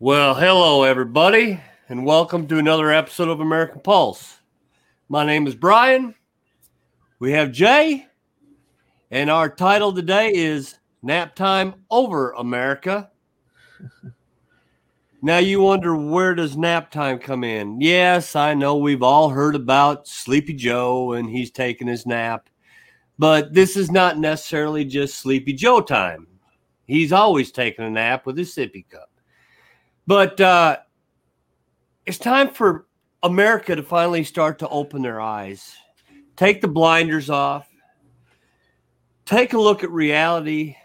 Well, hello, everybody, and welcome to another episode of American Pulse. My name is Brian. We have Jay, and our title today is Nap Time Over America. now, you wonder where does nap time come in? Yes, I know we've all heard about Sleepy Joe and he's taking his nap, but this is not necessarily just Sleepy Joe time. He's always taking a nap with his sippy cup. But uh, it's time for America to finally start to open their eyes, take the blinders off, take a look at reality.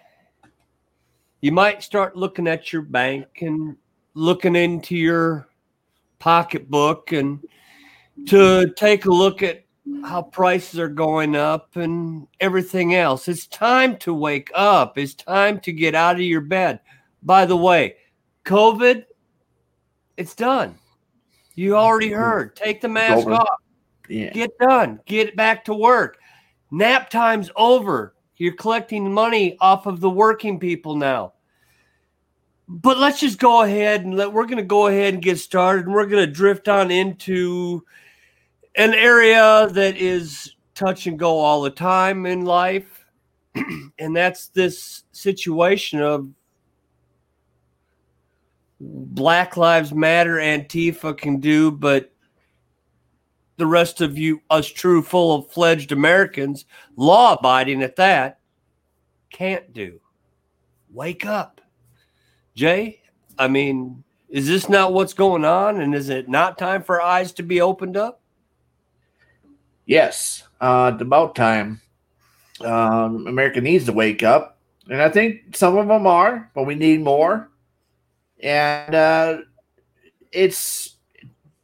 You might start looking at your bank and looking into your pocketbook and to take a look at how prices are going up and everything else. It's time to wake up. It's time to get out of your bed. By the way, COVID it's done. You already heard. Take the mask off. Yeah. Get done. Get back to work. Nap time's over. You're collecting money off of the working people now. But let's just go ahead and let we're going to go ahead and get started. And we're going to drift on into an area that is touch and go all the time in life. and that's this situation of Black Lives Matter, Antifa can do, but the rest of you, us true, full of fledged Americans, law abiding at that, can't do. Wake up. Jay, I mean, is this not what's going on? And is it not time for eyes to be opened up? Yes, uh, it's about time. Um, America needs to wake up. And I think some of them are, but we need more and uh, it's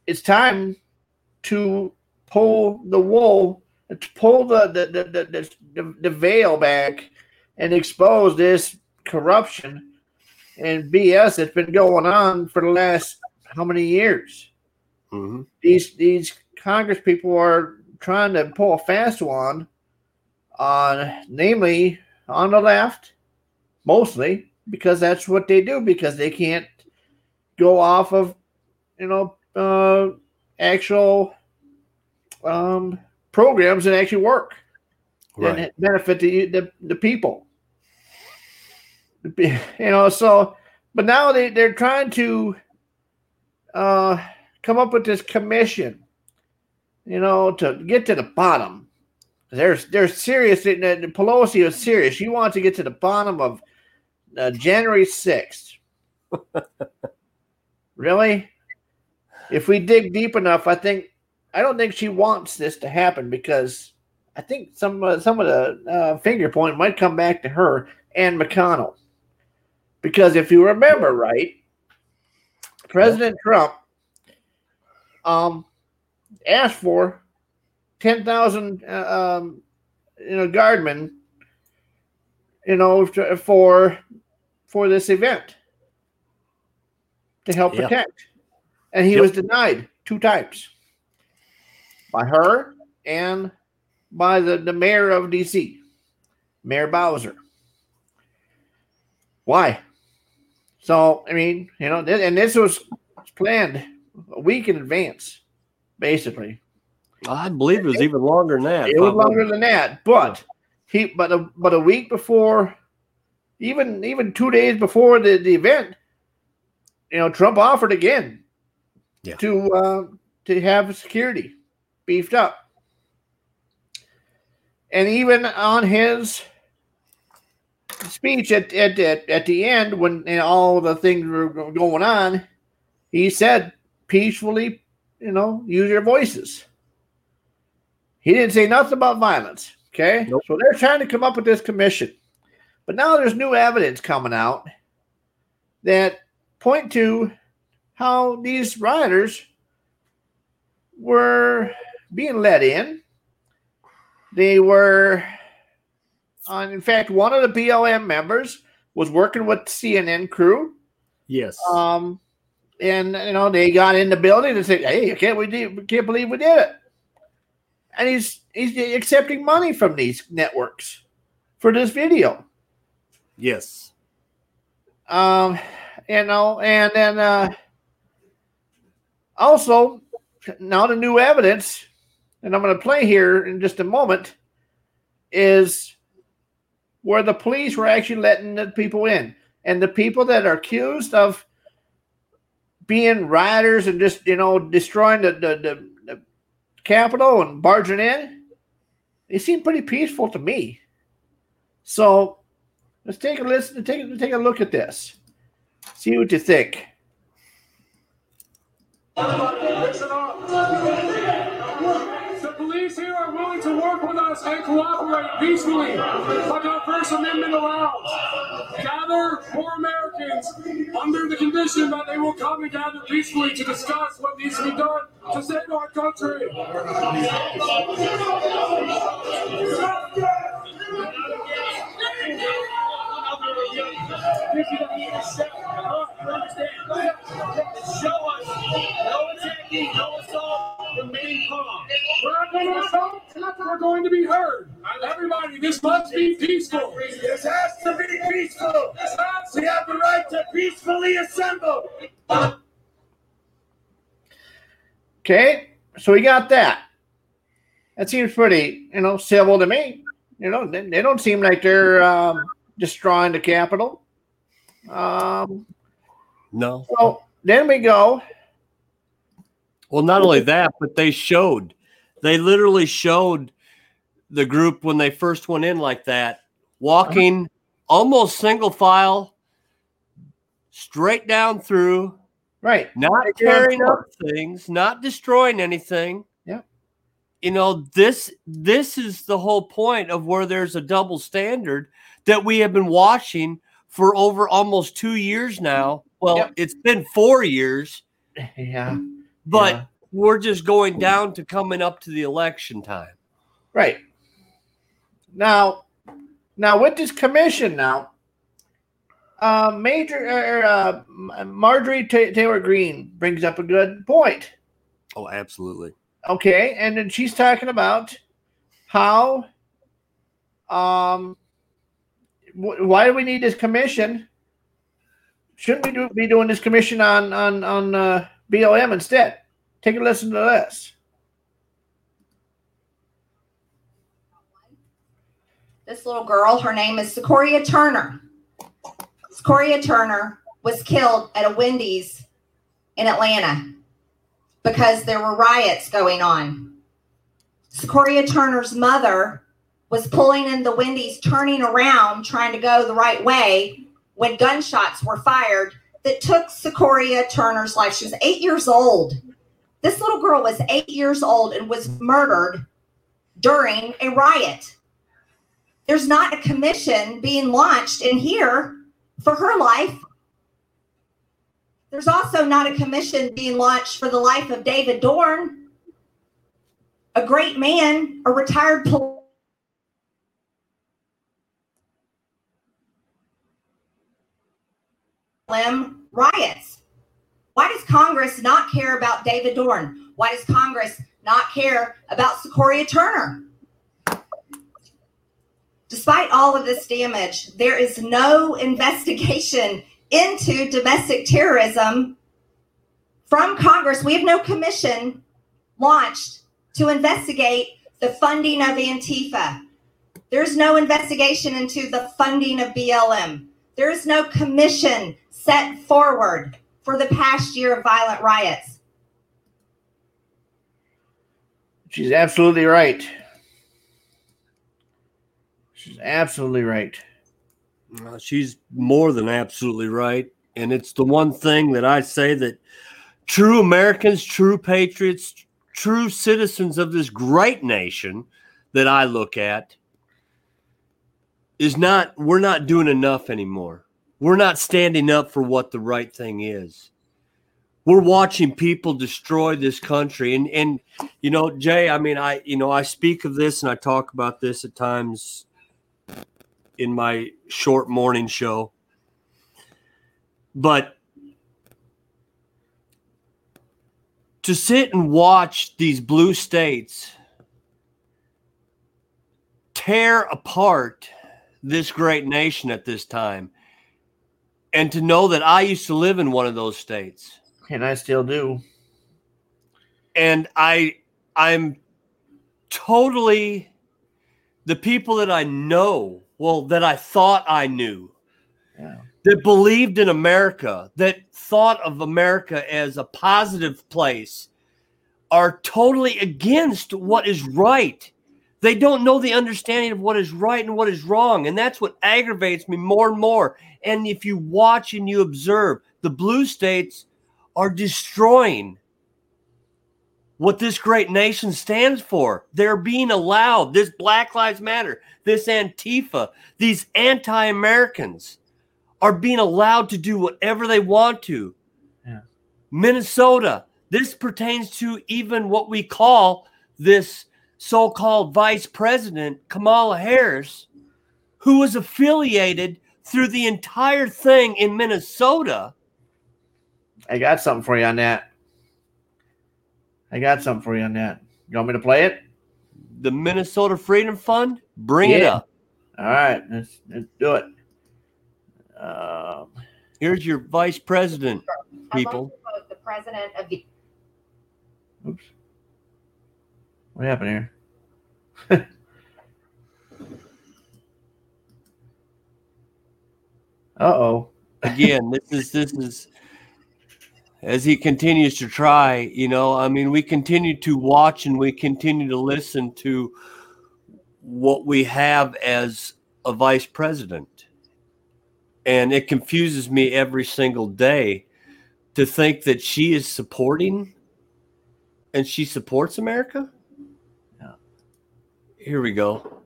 it's time to pull the wool, to pull the the, the, the, the, the veil back and expose this corruption and BS that's been going on for the last how many years? Mm-hmm. These these Congress people are trying to pull a fast one on, namely on the left, mostly because that's what they do because they can't go off of you know uh, actual um, programs that actually work right. and benefit the, the, the people. You know, so but now they they're trying to uh, come up with this commission, you know, to get to the bottom. They're they're serious. Pelosi is serious. She wants to get to the bottom of uh, January 6th. really? If we dig deep enough, I think I don't think she wants this to happen because I think some uh, some of the uh, finger point might come back to her and McConnell. Because if you remember right, President. Trump um, asked for ten thousand uh, um, you know guardmen you know for for this event to help yep. protect. And he yep. was denied two times by her and by the, the mayor of DC, Mayor Bowser. Why? So, I mean, you know, and this was planned a week in advance, basically. I believe it was even longer than that. It was longer than that, but he, but a, but a week before even even two days before the, the event, you know, Trump offered again yeah. to uh, to have security beefed up, and even on his speech at at at, at the end when you know, all the things were going on, he said peacefully, you know, use your voices. He didn't say nothing about violence. Okay, nope. so they're trying to come up with this commission. But now there's new evidence coming out that point to how these rioters were being let in. They were, uh, in fact, one of the BLM members was working with CNN crew. Yes. Um, and you know they got in the building and said, "Hey, can't we do, can't believe we did it." And he's he's accepting money from these networks for this video. Yes. Um, You know, and then uh, also now the new evidence, and I'm going to play here in just a moment, is where the police were actually letting the people in, and the people that are accused of being rioters and just you know destroying the the, the, the Capitol and barging in, they seem pretty peaceful to me. So let's take a listen. Take take a look at this. See what you think. The police here are willing to work with us and cooperate peacefully, like our First Amendment allows. Gather more Americans under the condition that they will come and gather peacefully to discuss what needs to be done to save our country. Okay, so we got that. That seems pretty, you know, civil to me. You know, they, they don't seem like they're um, destroying the Capitol. Um, No. so then we go. Well, not only that, but they showed, they literally showed the group when they first went in like that, walking almost single file, straight down through, Right. not Right tearing up things, not destroying anything. Yep. You know, this this is the whole point of where there's a double standard that we have been watching for over almost two years now. Well, Yep. it's been four years, Yeah. but Yeah. we're just going down to coming up to the election time. Right. Now, now with this commission now, uh, Major uh, uh, Marjorie Ta Taylor Greene brings up a good point. Oh, absolutely. Okay, and then she's talking about how, um, why do we need this commission? Shouldn't we do, be doing this commission on on on uh, BLM instead? Take a listen to this. this little girl, her name is Secoriea Turner. Secoriea Turner was killed at a Wendy's in Atlanta because there were riots going on. Secoriea Turner's mother was pulling in the Wendy's, turning around, trying to go the right way when gunshots were fired that took Secoriea Turner's life. She was eight years old. This little girl was eight years old and was murdered during a riot there's not a commission being launched in here for her life. There's also not a commission being launched for the life of David Dorn, a great man, a retired police. Riots. Why does Congress not care about David Dorn? Why does Congress not care about Secoriea Turner? Despite all of this damage, there is no investigation into domestic terrorism from Congress. We have no commission launched to investigate the funding of Antifa. There's no investigation into the funding of BLM. There is no commission set forward for the past year of violent riots. She's absolutely right. She's absolutely right. Uh, she's more than absolutely right. And it's the one thing that I say that true Americans, true patriots, true citizens of this great nation that I look at is not, we're not doing enough anymore. We're not standing up for what the right thing is. We're watching people destroy this country. And, and, you know, Jay, I mean, I, you know, I speak of this and I talk about this at times in my short morning show. But to sit and watch these blue states tear apart this great nation at this time and to know that I used to live in one of those states. And I still do. And I I'm totally the people that I know, well, that I thought I knew, Yeah. that believed in America, that thought of America as a positive place, are totally against what is right. They don't know the understanding of what is right and what is wrong. And that's what aggravates me more and more. And if you watch and you observe, the blue states are destroying what this great nation stands for. They're being allowed, this Black Lives Matter, this Antifa, these anti Americans are being allowed to do whatever they want to. Yeah. Minnesota, this pertains to even what we call this so called vice president, Kamala Harris, who was affiliated through the entire thing in Minnesota. I got something for you on that. I got something for you on that. You want me to play it? The Minnesota Freedom Fund, bring it up. All right, let's, let's do it. Um, Here's your vice president, I'd like people. the president of the oops. What happened here? uh oh. Again, this is this is as he continues to try, you know, I mean, we continue to watch and we continue to listen to what we have as a vice president. And it confuses me every single day to think that she is supporting and she supports America. Yeah. Here we go.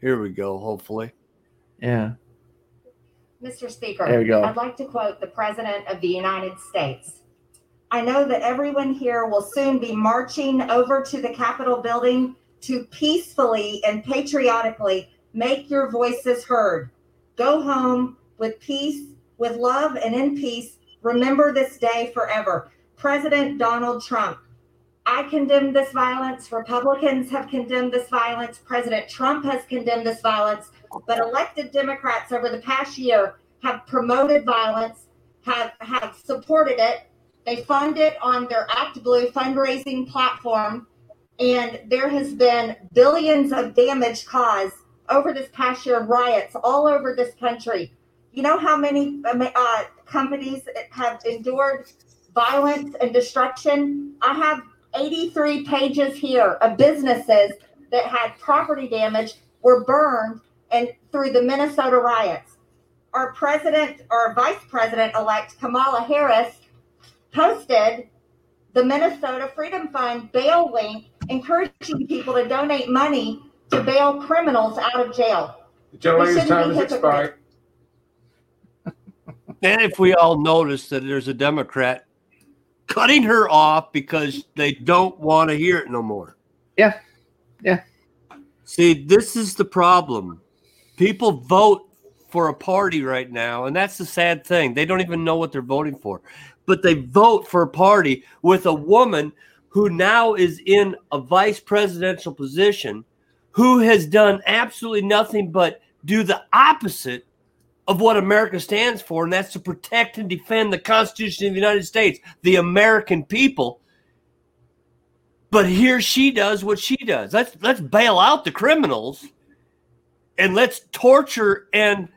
Here we go, hopefully. Yeah. Mr. Speaker, There we go. I'd like to quote the President of the United States. I know that everyone here will soon be marching over to the Capitol building to peacefully and patriotically make your voices heard. Go home with peace, with love, and in peace. Remember this day forever. President Donald Trump. I condemn this violence. Republicans have condemned this violence. President Trump has condemned this violence but elected Democrats over the past year have promoted violence, have have supported it. They fund it on their ActBlue fundraising platform, and there has been billions of damage caused over this past year riots all over this country. You know how many uh, companies have endured violence and destruction? I have 83 pages here of businesses that had property damage, were burned, and through the Minnesota riots. Our president our vice president elect Kamala Harris posted the Minnesota Freedom Fund bail link, encouraging people to donate money to bail criminals out of jail. The gentleman's shouldn't time be has expired. And if we all notice that there's a Democrat cutting her off because they don't want to hear it no more. Yeah. Yeah. See, this is the problem. People vote for a party right now, and that's the sad thing. They don't even know what they're voting for, but they vote for a party with a woman who now is in a vice presidential position who has done absolutely nothing but do the opposite of what America stands for, and that's to protect and defend the Constitution of the United States, the American people. But here she does what she does. Let's let's bail out the criminals and let's torture and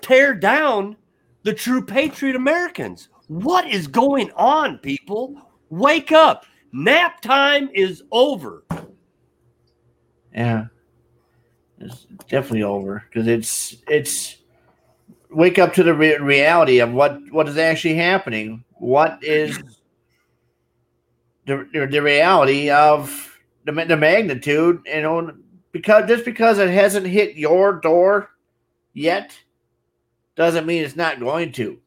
tear down the true patriot Americans. What is going on, people? Wake up. Nap time is over. Yeah. It's definitely over because it's it's wake up to the re- reality of what what is actually happening. What is the the, the reality of the, the magnitude? You know, because just because it hasn't hit your door yet doesn't mean it's not going to.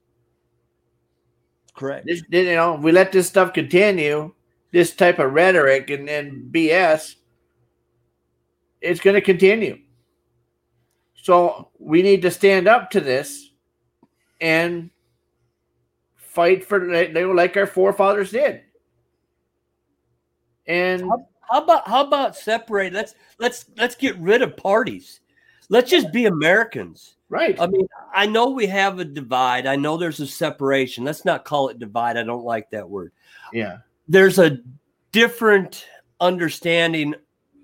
Correct. This, you know, we let this stuff continue, this type of rhetoric and, and BS, it's going to continue. So we need to stand up to this and fight for like- like our forefathers did. And How about how about separate? Let's let's let's get rid of parties. Let's just be Americans. Right. I mean, I know we have a divide. I know there's a separation. Let's not call it divide. I don't like that word. yeah. There's a different understanding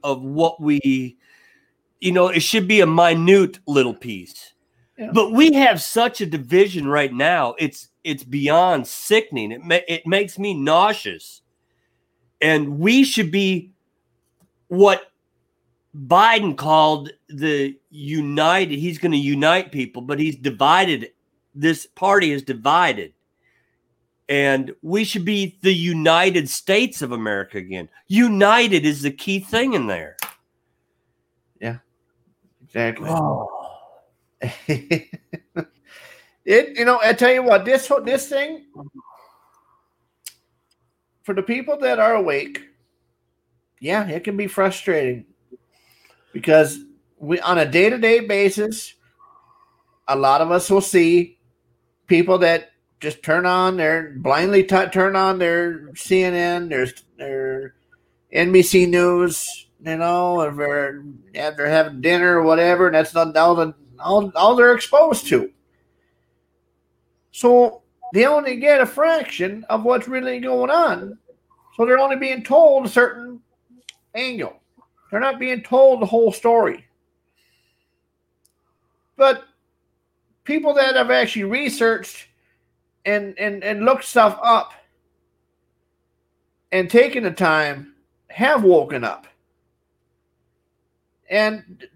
of what we, you know, it should be a minute little piece. Yeah. But we have such a division right now. It's it's beyond sickening. It ma- it makes me nauseous. And we should be what Biden called the united. He's going to unite people, but he's divided. This party is divided. And we should be the United States of America again. United is the key thing in there. Yeah, exactly. Oh. it you know i tell you what this this thing for the people that are awake yeah it can be frustrating because we on a day-to-day basis a lot of us will see people that just turn on their blindly t- turn on their cnn their their nbc news you know if they're after having dinner or whatever and that's not all the all, all they're exposed to. So they only get a fraction of what's really going on. So they're only being told a certain angle. They're not being told the whole story. But people that have actually researched and, and, and looked stuff up and taken the time have woken up. And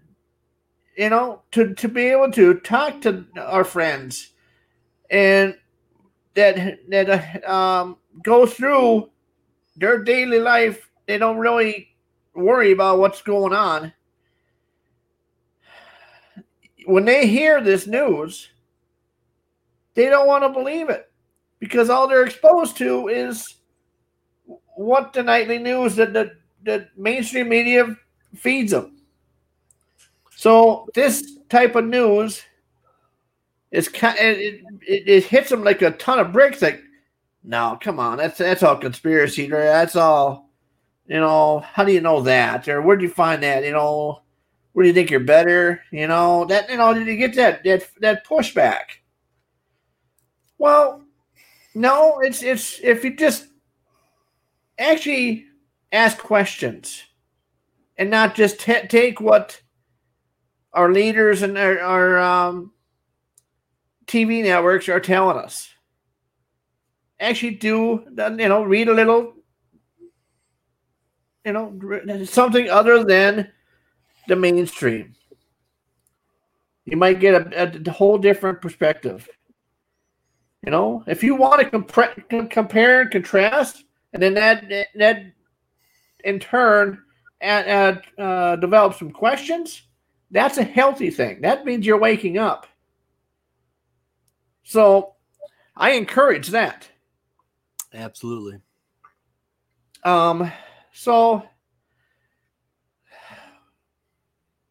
you know, to, to be able to talk to our friends and that that um, go through their daily life, they don't really worry about what's going on. When they hear this news, they don't want to believe it because all they're exposed to is what the nightly news that the, the mainstream media feeds them. So this type of news is kind it, it, it hits them like a ton of bricks. Like, no, come on, that's that's all conspiracy. That's all. You know, how do you know that? Or where'd you find that? You know, where do you think you're better? You know that. You know, did you get that that that pushback? Well, no. It's it's if you just actually ask questions and not just t- take what our leaders and our, our um, TV networks are telling us. Actually, do you know? Read a little, you know, something other than the mainstream. You might get a, a whole different perspective. You know, if you want to compare, compare and contrast, and then that that in turn uh, uh, develop some questions that's a healthy thing. That means you're waking up. So I encourage that. Absolutely. Um, so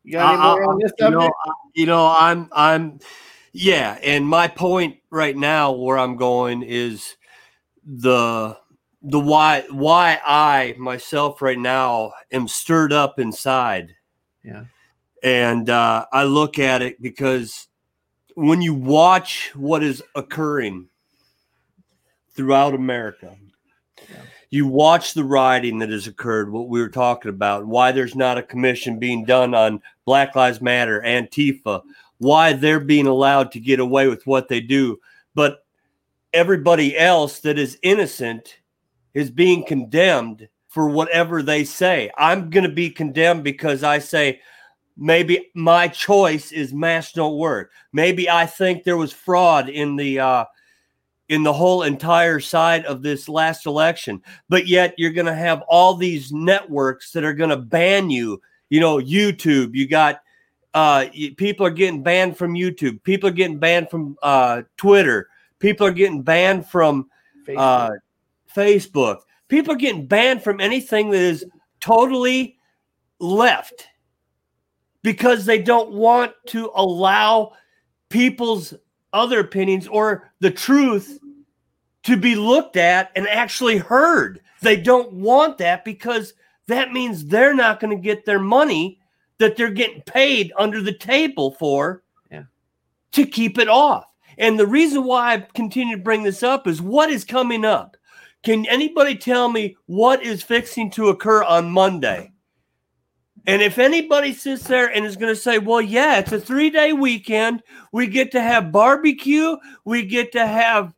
you got any more on this you know, subject? I- you know, I'm, I'm, yeah. And my point right now, where I'm going, is the the why why I myself right now am stirred up inside. Yeah. And uh, I look at it because when you watch what is occurring throughout America, you watch the rioting that has occurred, what we were talking about, why there's not a commission being done on Black Lives Matter, Antifa, why they're being allowed to get away with what they do. But everybody else that is innocent is being condemned for whatever they say. I'm going to be condemned because I say, maybe my choice is mass don't work. Maybe I think there was fraud in the uh, in the whole entire side of this last election. But yet you're going to have all these networks that are going to ban you. You know, YouTube. You got uh, people are getting banned from YouTube. People are getting banned from uh, Twitter. People are getting banned from uh, Facebook. People are getting banned from anything that is totally left because they don't want to allow people's other opinions or the truth to be looked at and actually heard. They don't want that because that means they're not going to get their money that they're getting paid under the table for Yeah. to keep it off. And the reason why I continue to bring this up is what is coming up. Can anybody tell me what is fixing to occur on Monday? And if anybody sits there and is going to say, well, yeah, it's a three day weekend, we get to have barbecue, we get to have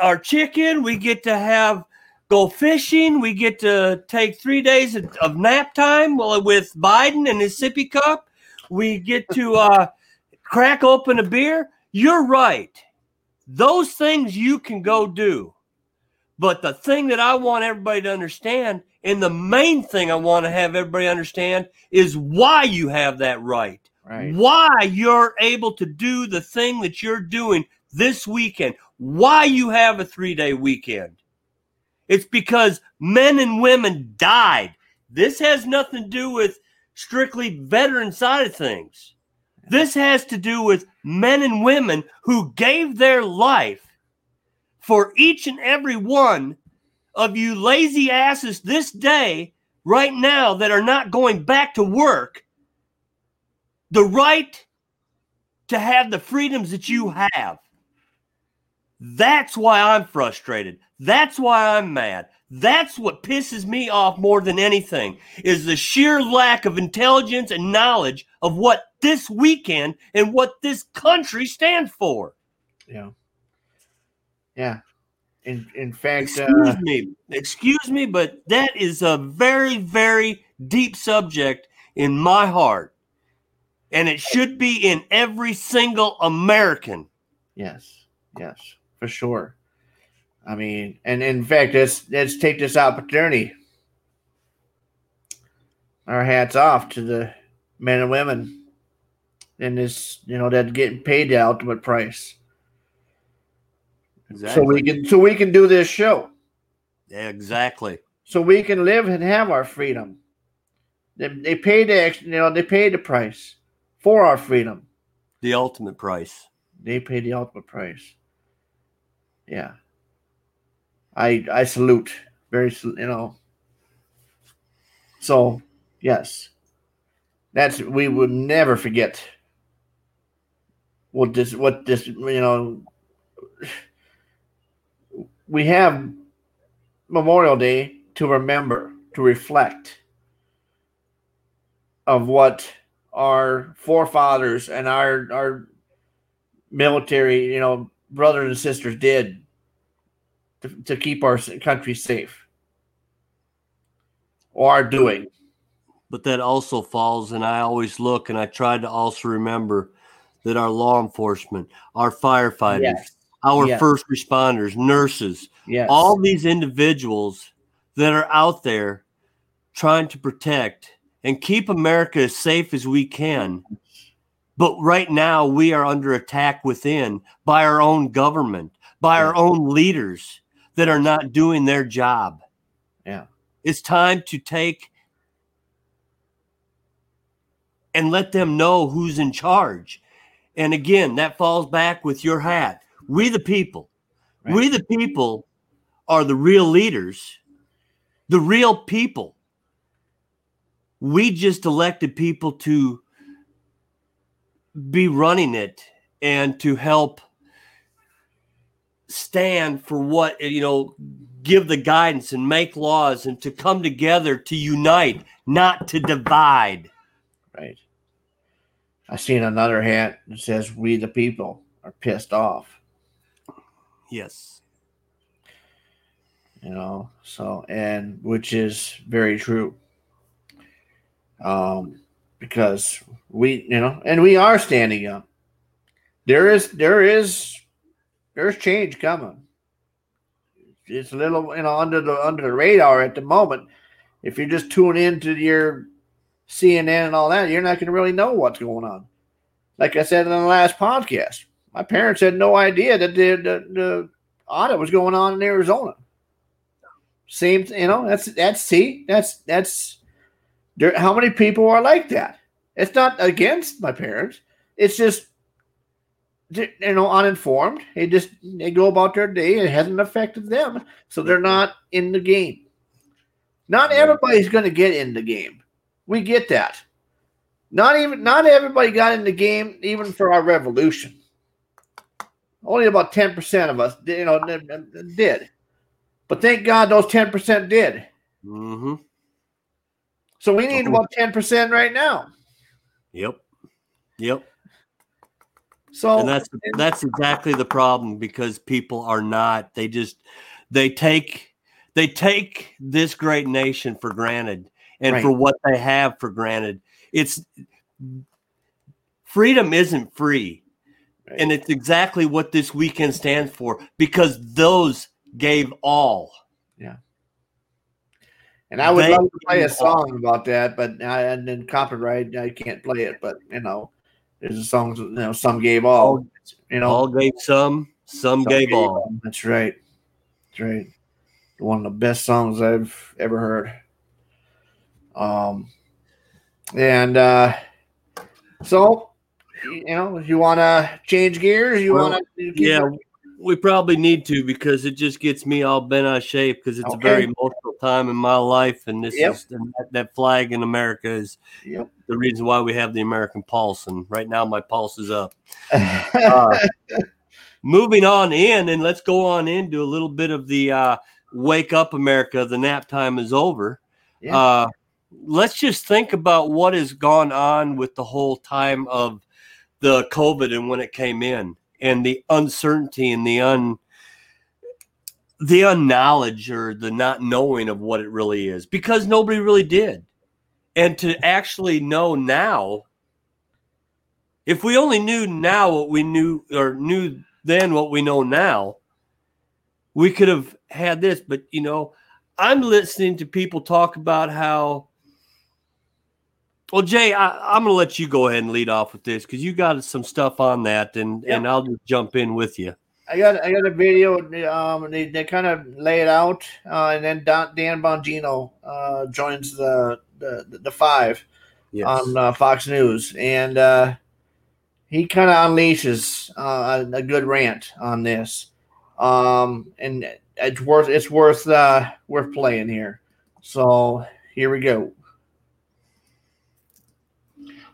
our chicken, we get to have go fishing, we get to take three days of, nap time well, with Biden and his sippy cup, we get to uh, crack open a beer. You're right. Those things you can go do. But the thing that I want everybody to understand, and the main thing I want to have everybody understand, is why you have that right. Right. Why you're able to do the thing that you're doing this weekend. Why you have a three day weekend. It's because men and women died. This has nothing to do with strictly veteran side of things. This has to do with men and women who gave their life for each and every one of you lazy asses this day, right now, that are not going back to work, the right to have the freedoms that you have. That's why I'm frustrated. That's why I'm mad. That's what pisses me off more than anything is the sheer lack of intelligence and knowledge of what this weekend and what this country stands for. Yeah. Yeah. In in fact, Excuse uh, me. Excuse me, but that is a very, very deep subject in my heart. And it should be in every single American. yes, yes, for sure. I mean, and in fact, let's let's take this opportunity. Our hats off to the men and women in this, you know, that getting paid the ultimate price. So we can so we can do this show. Yeah, Exactly. So we can live and have our freedom. They, they paid the you know, they paid the price for our freedom. The ultimate price. They paid the ultimate price. Yeah. I I salute very you know. So yes, that's we would never forget what this what this you know. We have Memorial Day to remember to reflect of what our forefathers and our our military you know brothers and sisters did to, to keep our country safe or are doing. But that also falls, and I always look and I try to also remember that our law enforcement, our firefighters, Yes. Our first responders, nurses, Yes. all these individuals that are out there trying to protect and keep America as safe as we can. But right now, we are under attack within by our own government, by our own leaders that are not doing their job. Yeah. It's time to take and let them know who's in charge. And again, that falls back with your hat. We, the people, we, the people, are the real leaders, the real people. We just elected people to be running it and to help stand for what, you know, give the guidance and make laws and to come together to unite, not to divide. Right. I seen another hat that says "We the people are pissed off." Yes. You know, so and which is very true. Um, because we, you know, and we are standing up. There is, there is, there's change coming. It's a little, you know, under the under the radar at the moment. If you just tune into your CNN and all that, you're not going to really know what's going on. Like I said in the last podcast, my parents had no idea that the, the, the audit was going on in Arizona. Same, you know, that's that's see, that's that's there. How many people are like that? It's not against my parents. It's just you know uninformed. They just they go about their day. It hasn't affected them, so they're not in the game. Not everybody's going to get in the game. We get that. Not even not everybody got in the game even for our revolution. Only about 10% of us you know did. But thank God those 10% did. Mm-hmm. So we need about 10% right now. Yep. Yep. So and that's that's exactly the problem because people are not they just they take they take this great nation for granted and Right. for what they have for granted. It's freedom isn't free. Right. And it's exactly what this weekend stands for because those gave all. Yeah. And I would They love to play a gave song about that, but I, and then copyright, I can't play it. But you know, there's a song, you know, some gave all. You know, All gave some, some, gave all. That's right. That's right. One of the best songs I've ever heard. Um, and uh, so you know, if you want to change gears, you Well, want to, Yeah, we probably need to because it just gets me all bent out of shape because it's a very Okay. emotional time in my life, and this Yep. is that flag in America is Yep. the reason why we have the American pulse. And right now, my pulse is up. Uh, moving on in, and let's go on into a little bit of the uh, wake up, America. The nap time is over. Yeah. Uh, let's just think about what has gone on with the whole time of the COVID and when it came in, and the uncertainty and the un the unknowledge or the not knowing of what it really is because nobody really did. And to actually know now, if we only knew now what we knew or knew then what we know now, we could have had this. But you know, I'm listening to people talk about how. Well, Jay, I, I'm going to let you go ahead and lead off with this because you got some stuff on that, and Yep. and I'll just jump in with you. I got I got a video. Um, they, they kind of lay it out, uh, and then Don, Dan Bongino uh, joins the the, the five Yes. on uh, Fox News, and uh, he kind of unleashes uh, a, a good rant on this, um, and it's worth it's worth uh, worth playing here. So here we go.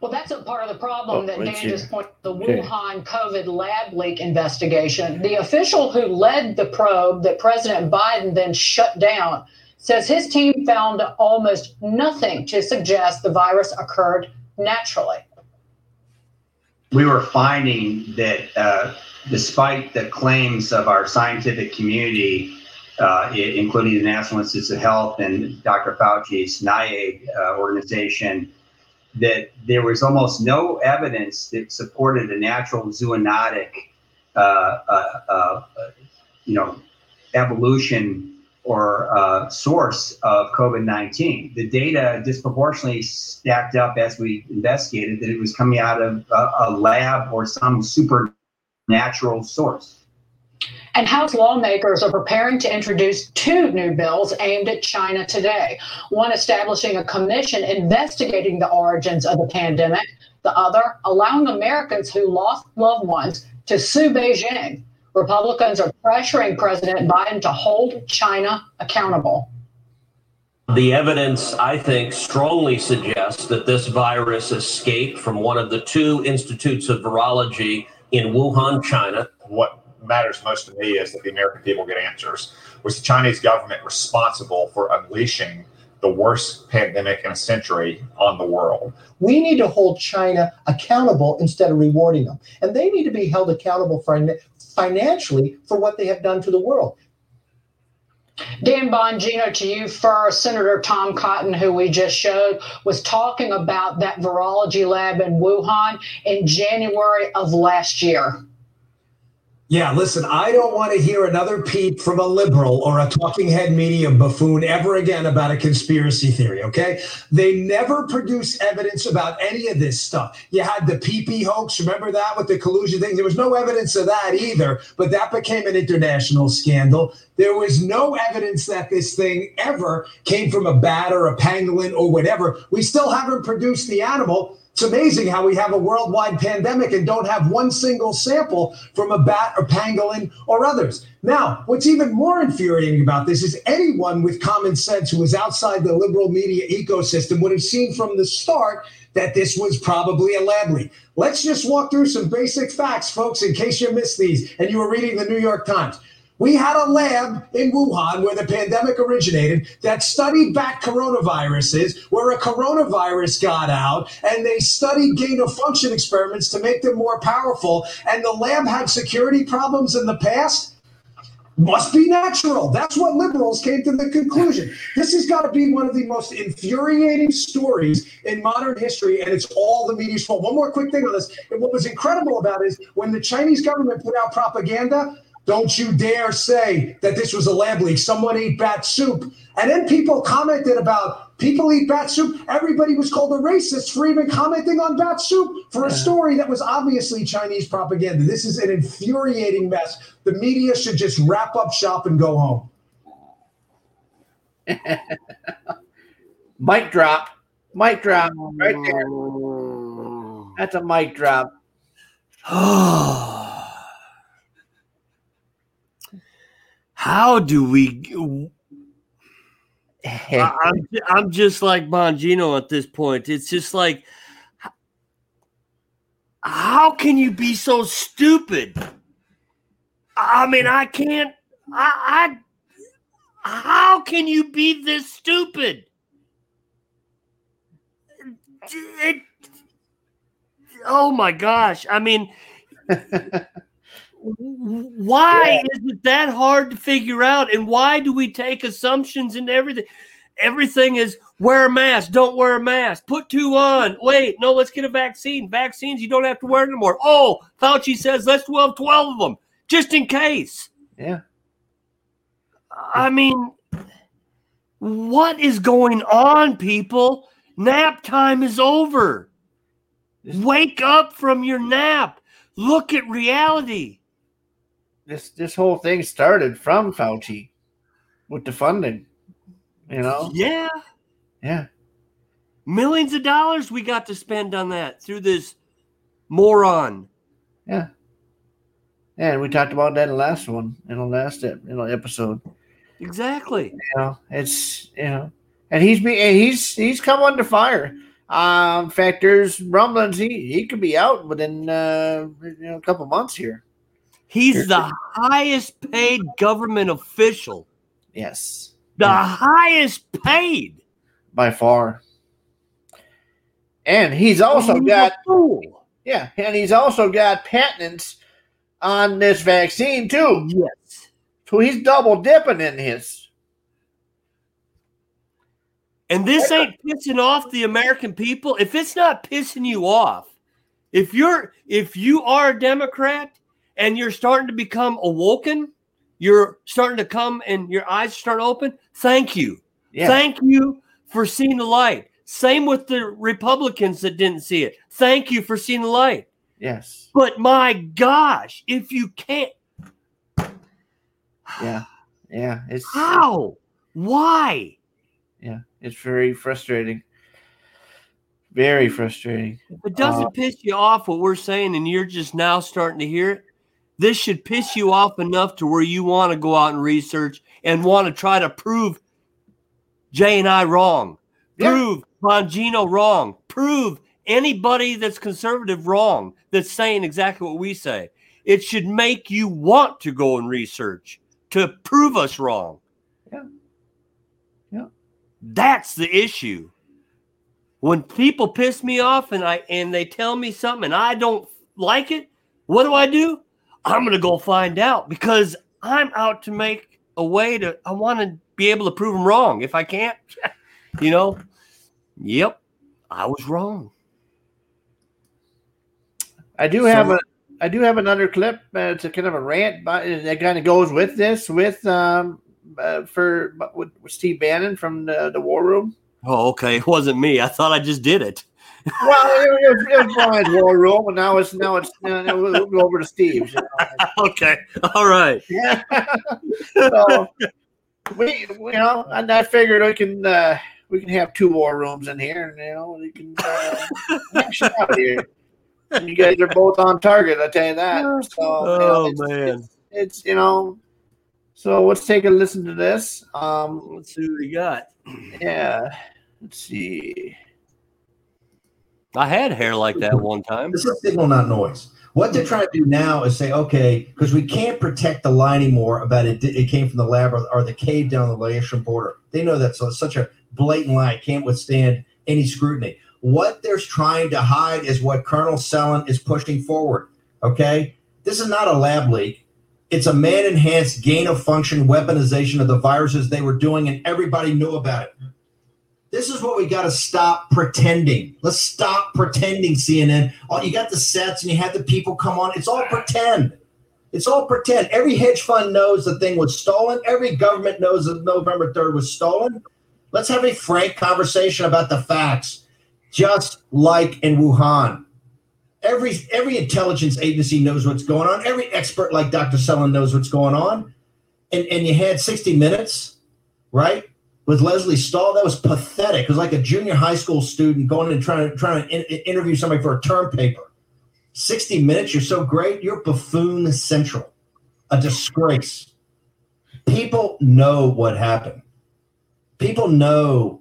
Well, that's a part of the problem Oh, that Dan see. just pointed the Okay. Wuhan COVID lab leak investigation. The official who led the probe that President Biden then shut down says his team found almost nothing to suggest the virus occurred naturally. we were finding that uh, despite the claims of our scientific community, uh, including the National Institutes of Health and Dr. Fauci's NIAID uh, organization, that there was almost no evidence that supported a natural zoonotic, uh, uh, uh, you know, evolution or uh, source of COVID 19. The data disproportionately stacked up as we investigated that it was coming out of a, a lab or some supernatural source. And House lawmakers are preparing to introduce two new bills aimed at China today. One establishing a commission investigating the origins of the pandemic, the other allowing Americans who lost loved ones to sue Beijing. Republicans are pressuring President Biden to hold China accountable. The evidence, I think, strongly suggests that this virus escaped from one of the two institutes of virology in Wuhan, China. what matters most to me is that the American people get answers. Was the Chinese government responsible for unleashing the worst pandemic in a century on the world? We need to hold China accountable instead of rewarding them. And they need to be held accountable fin- financially for what they have done to the world. Dan Bongino, to you first. Senator Tom Cotton, who we just showed, was talking about that virology lab in Wuhan in January of last year. Yeah, listen, I don't want to hear another peep from a liberal or a talking head media buffoon ever again about a conspiracy theory, okay? They never produce evidence about any of this stuff. You had the PP hoax, remember that with the collusion thing? There was no evidence of that either, but that became an international scandal. There was no evidence that this thing ever came from a bat or a pangolin or whatever. We still haven't produced the animal. It's amazing how we have a worldwide pandemic and don't have one single sample from a bat or pangolin or others. Now, what's even more infuriating about this is anyone with common sense who is outside the liberal media ecosystem would have seen from the start that this was probably a lab leak. Let's just walk through some basic facts, folks, in case you missed these and you were reading the New York Times. We had a lab in Wuhan where the pandemic originated that studied bat coronaviruses, where a coronavirus got out, and they studied gain of function experiments to make them more powerful. And the lab had security problems in the past. Must be natural. That's what liberals came to the conclusion. This has got to be one of the most infuriating stories in modern history, and it's all the media's fault. One more quick thing on this. And what was incredible about it is when the Chinese government put out propaganda, don't you dare say that this was a lab leak. Someone ate bat soup. And then people commented about people eat bat soup. Everybody was called a racist for even commenting on bat soup for a story that was obviously Chinese propaganda. This is an infuriating mess. The media should just wrap up shop and go home. Mic drop. Mic drop. Right there. That's a mic drop. How do we? I- I'm I'm just like Bongino at this point. It's just like, how can you be so stupid? I mean, I can't. I, I how can you be this stupid? It, oh my gosh! I mean, why is it that hard to figure out? And why do we take assumptions and everything? Everything is wear a mask, don't wear a mask, put two on. Wait, no, let's get a vaccine. Vaccines, you don't have to wear anymore. Oh, Fauci says let's 12, 12 of them just in case. Yeah. I mean, what is going on, people? Nap time is over. Wake up from your nap. Look at reality. This this whole thing started from Fauci with the funding. You know? Yeah. Yeah. Millions of dollars we got to spend on that through this moron. Yeah. And we talked about that in the last one, in the last you know, episode. Exactly. You know, it's you know, and he's be he's he's come under fire. Um, in fact, there's rumblings he he could be out within uh, you know a couple months here. He's the highest paid government official. Yes, The highest paid. by far. And he's also He's got yeah, and he's also got patents on this vaccine too. Yes. So he's double dipping in his. And this ain't pissing off the American people. If it's not pissing you off, if you're if you are a Democrat and you're starting to become awoken, you're starting to come and your eyes start open, thank you. Yeah. Thank you for seeing the light. Same with the Republicans that didn't see it. Thank you for seeing the light. Yes. But my gosh, if you can't Yeah. Yeah. It's how? Why? yeah, it's very frustrating. Very frustrating. If it doesn't Uh, piss you off what we're saying and you're just now starting to hear it, this should piss you off enough to where you want to go out and research and want to try to prove Jay and I wrong, prove Bongino wrong, prove anybody that's conservative wrong that's saying exactly what we say. It should make you want to go and research to prove us wrong. Yeah. Yeah. That's the issue when people piss me off and I and they tell me something and I don't like it, what do I do? I'm gonna go find out because I'm out to make a way to. I want to be able to prove them wrong. If I can't, you know, yep, I was wrong. I do have a I do have another clip. Uh, it's a kind of a rant, but that kind of goes with this with um uh, for with Steve Bannon from the, the War Room. Oh, okay, it wasn't me. I thought I just did it. Well, it, was- it was Brian's War Room, and now it's now it's uh, we'll go over to Steve's. you know. okay, all right. Yeah. so we, you know, and I figured we can uh, we can have two war rooms in here, and you know, we can uh, hash out here. You guys are both on target, I tell you that. So, you know, Oh it's, man, it's you know, so let's take a listen to this. Um, let's see what we got. yeah, let's see. I had hair like that one time. This is signal, not noise. What they're trying to do now is say, okay, because we can't protect the lie anymore about it. It came from the lab or, or the cave down the Laotian border. They know that's such a blatant lie. Can't withstand any scrutiny. What they're trying to hide is what Colonel Sellin is pushing forward. Okay, this is not a lab leak. It's a man enhanced gain of function weaponization of the viruses they were doing, and everybody knew about it. This is what we got to stop pretending. Let's stop pretending, CNN. Oh, you got the sets and you had the people come on. It's all pretend. It's all pretend. Every hedge fund knows the thing was stolen. Every government knows that November 3rd was stolen. Let's have a frank conversation about the facts, just like in Wuhan. Every every intelligence agency knows what's going on. Every expert like Dr. Sellin knows what's going on. And and you had 60 minutes, right? With Lesley Stahl. That was pathetic. It was like a junior high school student going and trying to trying to in, interview somebody for a term paper. 60 minutes, you're so great, you're buffoon central, a disgrace. People know what happened. People know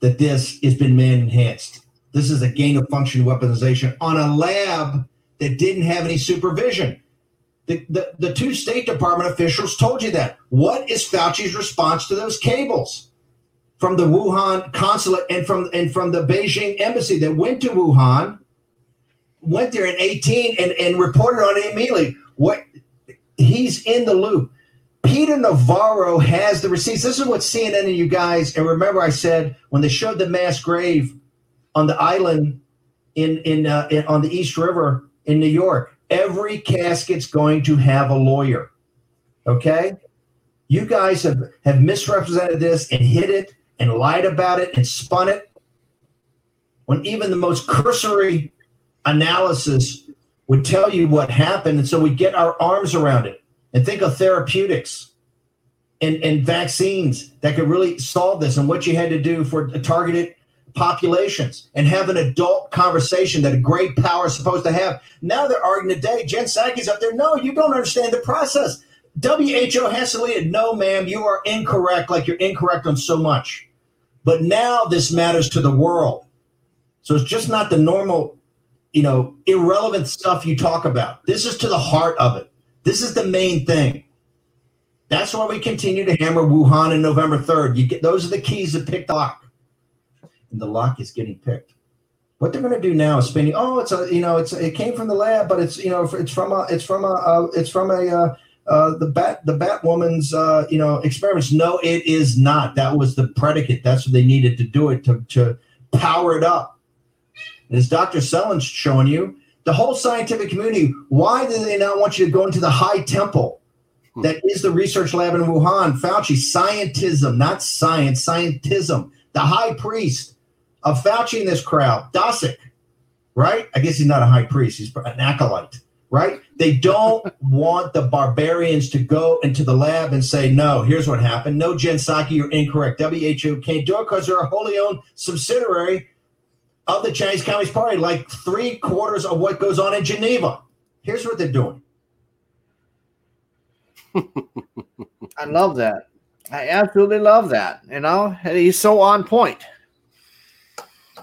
that this has been man enhanced. This is a gain of function weaponization on a lab that didn't have any supervision. The, the, the two State Department officials told you that. What is Fauci's response to those cables from the Wuhan consulate and from and from the Beijing embassy that went to Wuhan, went there in 18 and, and reported on it immediately? What he's in the loop. Peter Navarro has the receipts. This is what CNN and you guys, and remember I said when they showed the mass grave on the island in in, uh, in on the East River in New York Every casket's going to have a lawyer. Okay? You guys have, have misrepresented this and hid it and lied about it and spun it when even the most cursory analysis would tell you what happened. And so we get our arms around it and think of therapeutics and, and vaccines that could really solve this and what you had to do for targeted populations and have an adult conversation that a great power is supposed to have. Now they're arguing today. Jen Psaki's up there. No, you don't understand the process. WHO has to lead it. No, ma'am, you are incorrect, like you're incorrect on so much. But now this matters to the world. So it's just not the normal, you know, irrelevant stuff you talk about. This is to the heart of it. This is the main thing. That's why we continue to hammer Wuhan in November 3rd. You get those are the keys that pick the lock and the lock is getting picked. What they're going to do now is spending. Oh, it's a you know it's it came from the lab, but it's you know it's from a it's from a uh, it's from a uh, uh, the bat the Batwoman's uh, you know experiments. No, it is not. That was the predicate. That's what they needed to do it to to power it up. And as Dr. Sellin's showing you, the whole scientific community. Why do they not want you to go into the high temple? That is the research lab in Wuhan. Fauci, scientism, not science, scientism. The high priest of Fauci in this crowd, Daszak, right? I guess he's not a high priest, he's an acolyte, right? They don't want the barbarians to go into the lab and say, no, here's what happened. No, Jen Psaki, you're incorrect. WHO can't do it because they're a wholly owned subsidiary of the Chinese Communist Party, like three quarters of what goes on in Geneva. Here's what they're doing. I love that. I absolutely love that. You know, he's so on point.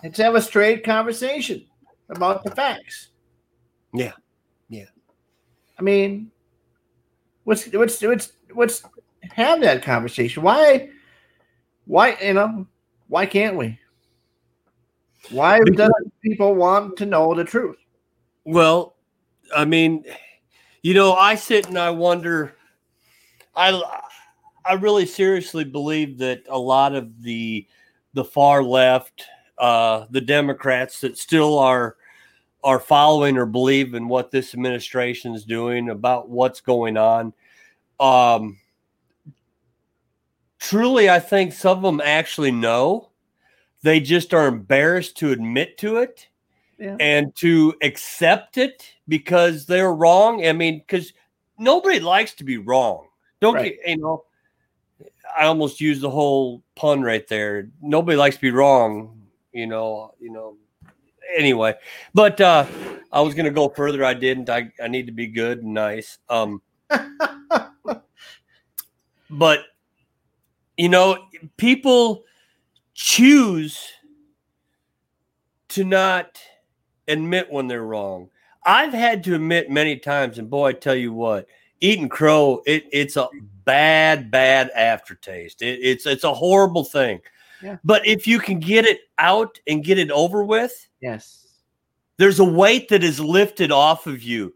Let's have a straight conversation about the facts. Yeah. Yeah. I mean, what's what's what's what's have that conversation? Why why you know, why can't we? Why doesn't people want to know the truth? Well, I mean, you know, I sit and I wonder I I really seriously believe that a lot of the the far left uh, the Democrats that still are are following or believe in what this administration is doing about what's going on. Um, truly, I think some of them actually know. They just are embarrassed to admit to it yeah. and to accept it because they're wrong. I mean, because nobody likes to be wrong. Don't right. get, you know, I almost used the whole pun right there. Nobody likes to be wrong you know, you know. Anyway, but uh I was gonna go further. I didn't. I, I need to be good and nice. Um but you know, people choose to not admit when they're wrong. I've had to admit many times, and boy, I tell you what, eating crow, it, it's a bad, bad aftertaste. It, it's it's a horrible thing. Yeah. But if you can get it out and get it over with, Yes. there's a weight that is lifted off of you.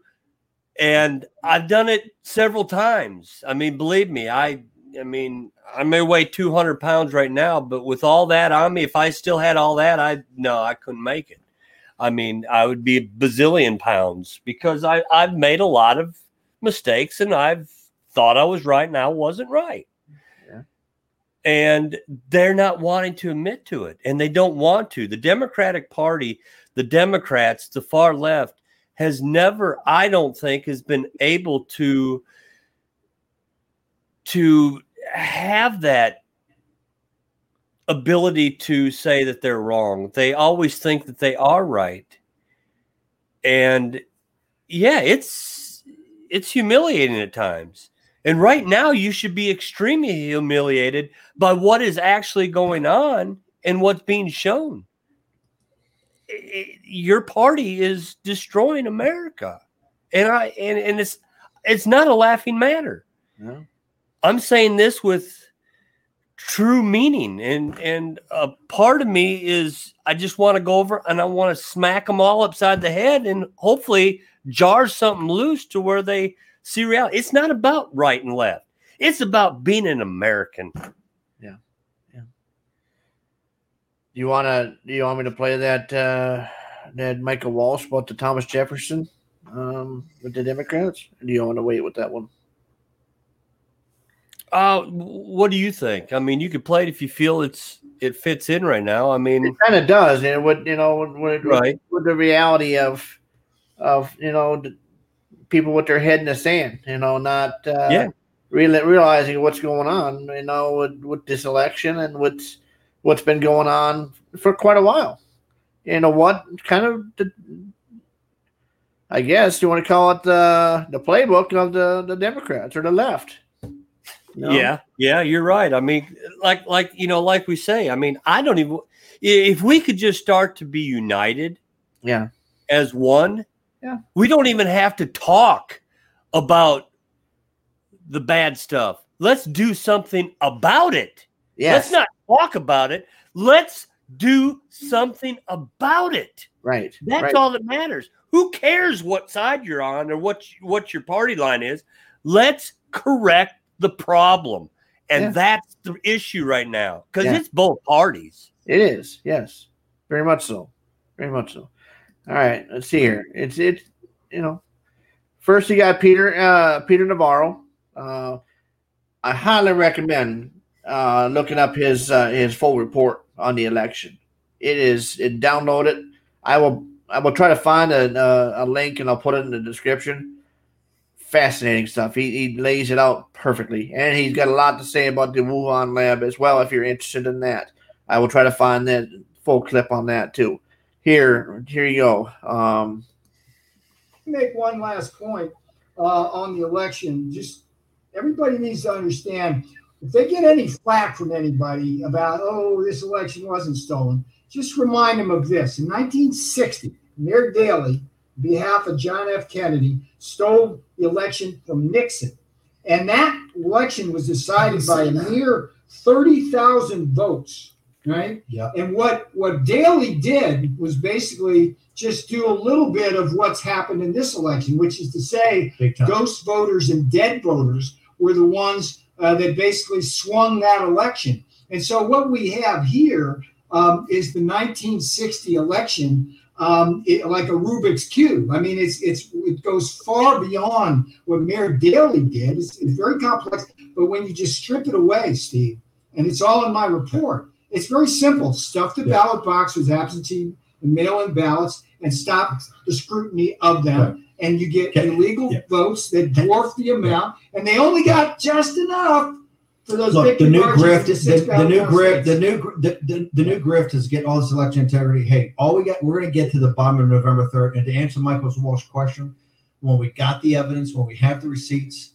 And I've done it several times. I mean, believe me, I I mean, I may weigh 200 pounds right now, but with all that on me, if I still had all that, I no, I couldn't make it. I mean, I would be a bazillion pounds because I, I've made a lot of mistakes and I've thought I was right and I wasn't right. And they're not wanting to admit to it. And they don't want to. The Democratic Party, the Democrats, the far left, has never, I don't think, has been able to to have that ability to say that they're wrong. They always think that they are right. And yeah, it's it's humiliating at times. And right now you should be extremely humiliated by what is actually going on and what's being shown. I- I- Your party is destroying America. And I and, and it's it's not a laughing matter. No. I'm saying this with true meaning and and a part of me is I just want to go over and I want to smack them all upside the head and hopefully jar something loose to where they see reality. It's not about right and left. It's about being an American. Yeah. Yeah. Do you wanna? Do you want me to play that? uh that Michael Walsh about the Thomas Jefferson um, with the Democrats? Or do you want to wait with that one? Uh what do you think? I mean, you could play it if you feel it's it fits in right now. I mean, It kind of does, and what you know, with, Right. with the reality of of you know the people with their head in the sand, you know, not uh, Yeah. really realizing what's going on, you know, with, with this election and what's what's been going on for quite a while. You know what? Kind of the, I guess you want to call it the the playbook of the the Democrats or the left. know? Yeah, yeah, you're right. I mean, like, like you know, like we say. I mean, I don't even. If we could just start to be united yeah, as one, Yeah. we don't even have to talk about the bad stuff. Let's do something about it. yes, Let's not talk about it. Let's do something about it. right. That's right. all that matters. Who cares what side you're on or what what your party line is? Let's correct the problem. And Yeah. that's the issue right now because Yeah. it's both parties. It is, yes, very much so, very much so. All right, let's see here. It's it's you know, first you got Peter uh, Peter Navarro. Uh, I highly recommend uh, looking up his uh, his full report on the election. It is it download it. I will I will try to find a a, a link and I'll put it in the description. Fascinating stuff. He, he lays it out perfectly, and he's got a lot to say about the Wuhan lab as well. If you're interested in that. I will try to find that full clip on that too. Here, here you go. Um, make one last point uh, on the election. Just everybody needs to understand if they get any flack from anybody about, oh, this election wasn't stolen, just remind them of this. In 1960, Mayor Daley, on behalf of John F. Kennedy, stole the election from Nixon. And that election was decided by a mere 30,000 votes, right? Yeah. And what what Daley did was basically just do a little bit of what's happened in this election, which is to say, ghost voters and dead voters were the ones uh, that basically swung that election. And so what we have here um, is the 1960 election, um, it- like a Rubik's cube. I mean, it's it's it goes far beyond what Mayor Daley did. It's, it's very complex, but when you just strip it away, Steve, and it's all in my report. It's very simple. Stuff the Yeah. ballot box with absentee and mail-in ballots, and stop the scrutiny of them. Right. And you get Okay. illegal Yeah. votes that dwarf the amount, and they only got just enough for those Look, big the new grift, the, the new grift, the new the, the, the new grift is get all this election integrity. Hey, all we got, we're going to get to the bottom of November third. And to answer Michael's Walsh question, when we got the evidence, when we have the receipts,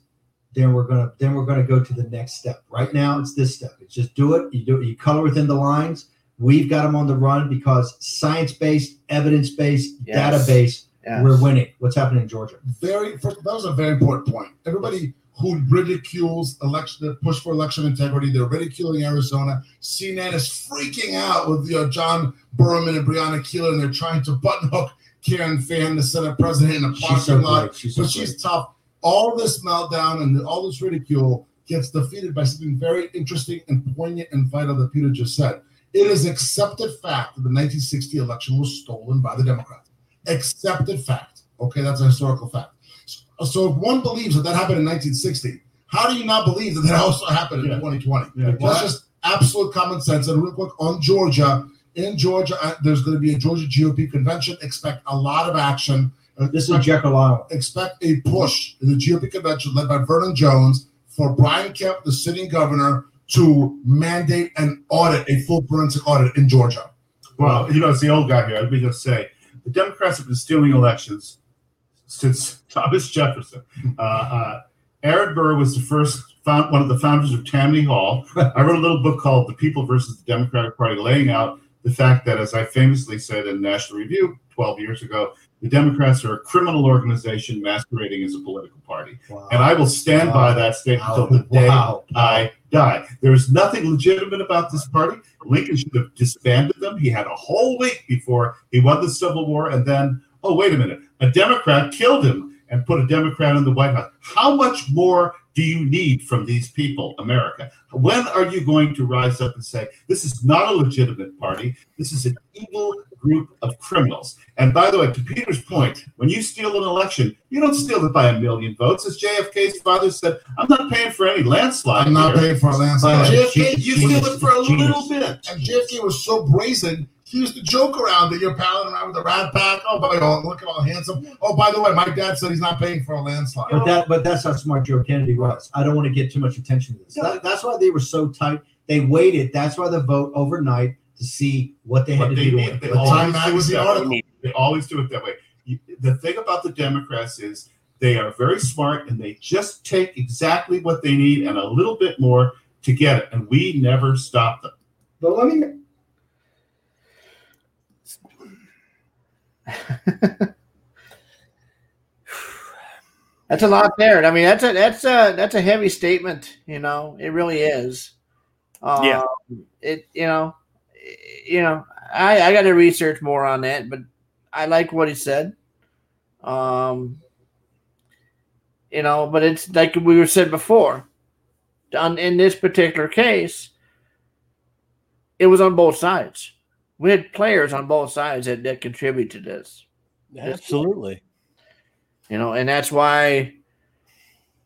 then we're gonna then we're gonna go to the next step. Right now, it's this step. It's just do it. You do it. You color within the lines. We've got them on the run because science based, evidence based, Yes. database. Yes. We're winning. What's happening in Georgia? very first, that was a very important point. Everybody who ridicules election, the push for election integrity, they're ridiculing Arizona. CNN is freaking out with you know, John Berman and Brianna Keilar, and they're trying to button hook Karen Fann, the Senate president, in a parking so lot. She's so but she's tough. All this meltdown and all this ridicule gets defeated by something very interesting and poignant and vital that Peter just said. It is accepted fact that the 1960 election was stolen by the Democrats. Accepted fact. Okay, that's a historical fact. So, so if one believes that that happened in 1960, how do you not believe that that also happened in 2020? Yeah. Well, that's just absolute common sense. And real quick on Georgia, in Georgia, uh, there's going to be a Georgia GOP convention. Expect a lot of action. Uh, This is Jekyll Island. expect a push in the GOP convention led by Vernon Jones for Brian Kemp, the sitting governor, to mandate and audit a full forensic audit in Georgia. Well, you know, it's the old guy here. Let me just say, the Democrats have been stealing elections since Thomas Jefferson. Uh, uh, Aaron Burr was the first, found, one of the founders of Tammany Hall. I wrote a little book called "The People versus the Democratic Party," laying out the fact that, as I famously said in National Review 12 years ago, the Democrats are a criminal organization masquerading as a political party. And I will stand by that statement Wow. until the day I die. There is nothing legitimate about this party. Lincoln should have disbanded them. He had a whole week before he won the Civil War, and then, oh, wait a minute, a Democrat killed him and put a Democrat in the White House. How much more do you need from these people, America? When are you going to rise up and say, this is not a legitimate party? This is an evil group of criminals. And by the way, to Peter's point, when you steal an election, you don't steal it by a million votes. As JFK's father said, I'm not paying for any landslide. I'm not here." paying for a landslide. JFK, you steal it for a little bit. And JFK was so brazen. He used to joke around that you're palling around with a rat pack. Oh, by oh, look at all handsome. Oh, by the way, my dad said he's not paying for a landslide. But that, but that's how smart Joe Kennedy was. I don't want to get too much attention to this. That- that's why they were so tight. They waited. That's why the vote overnight to see what they had But to they, do. to need, win. they But always Time do it Magazine that way. They always do it that way. The thing about the Democrats is they are very smart and they just take exactly what they need and a little bit more to get it. And we never stop them. But let me That's a lot there. I mean, that's a that's a that's a heavy statement. You know, it really is. Um, Yeah. It you know, you know, I I got to research more on that, but I like what he said. Um, you know, but it's like we were said before. On in this particular case, it was on both sides. We had players on both sides that, that contribute to this. Absolutely. You know, and that's why,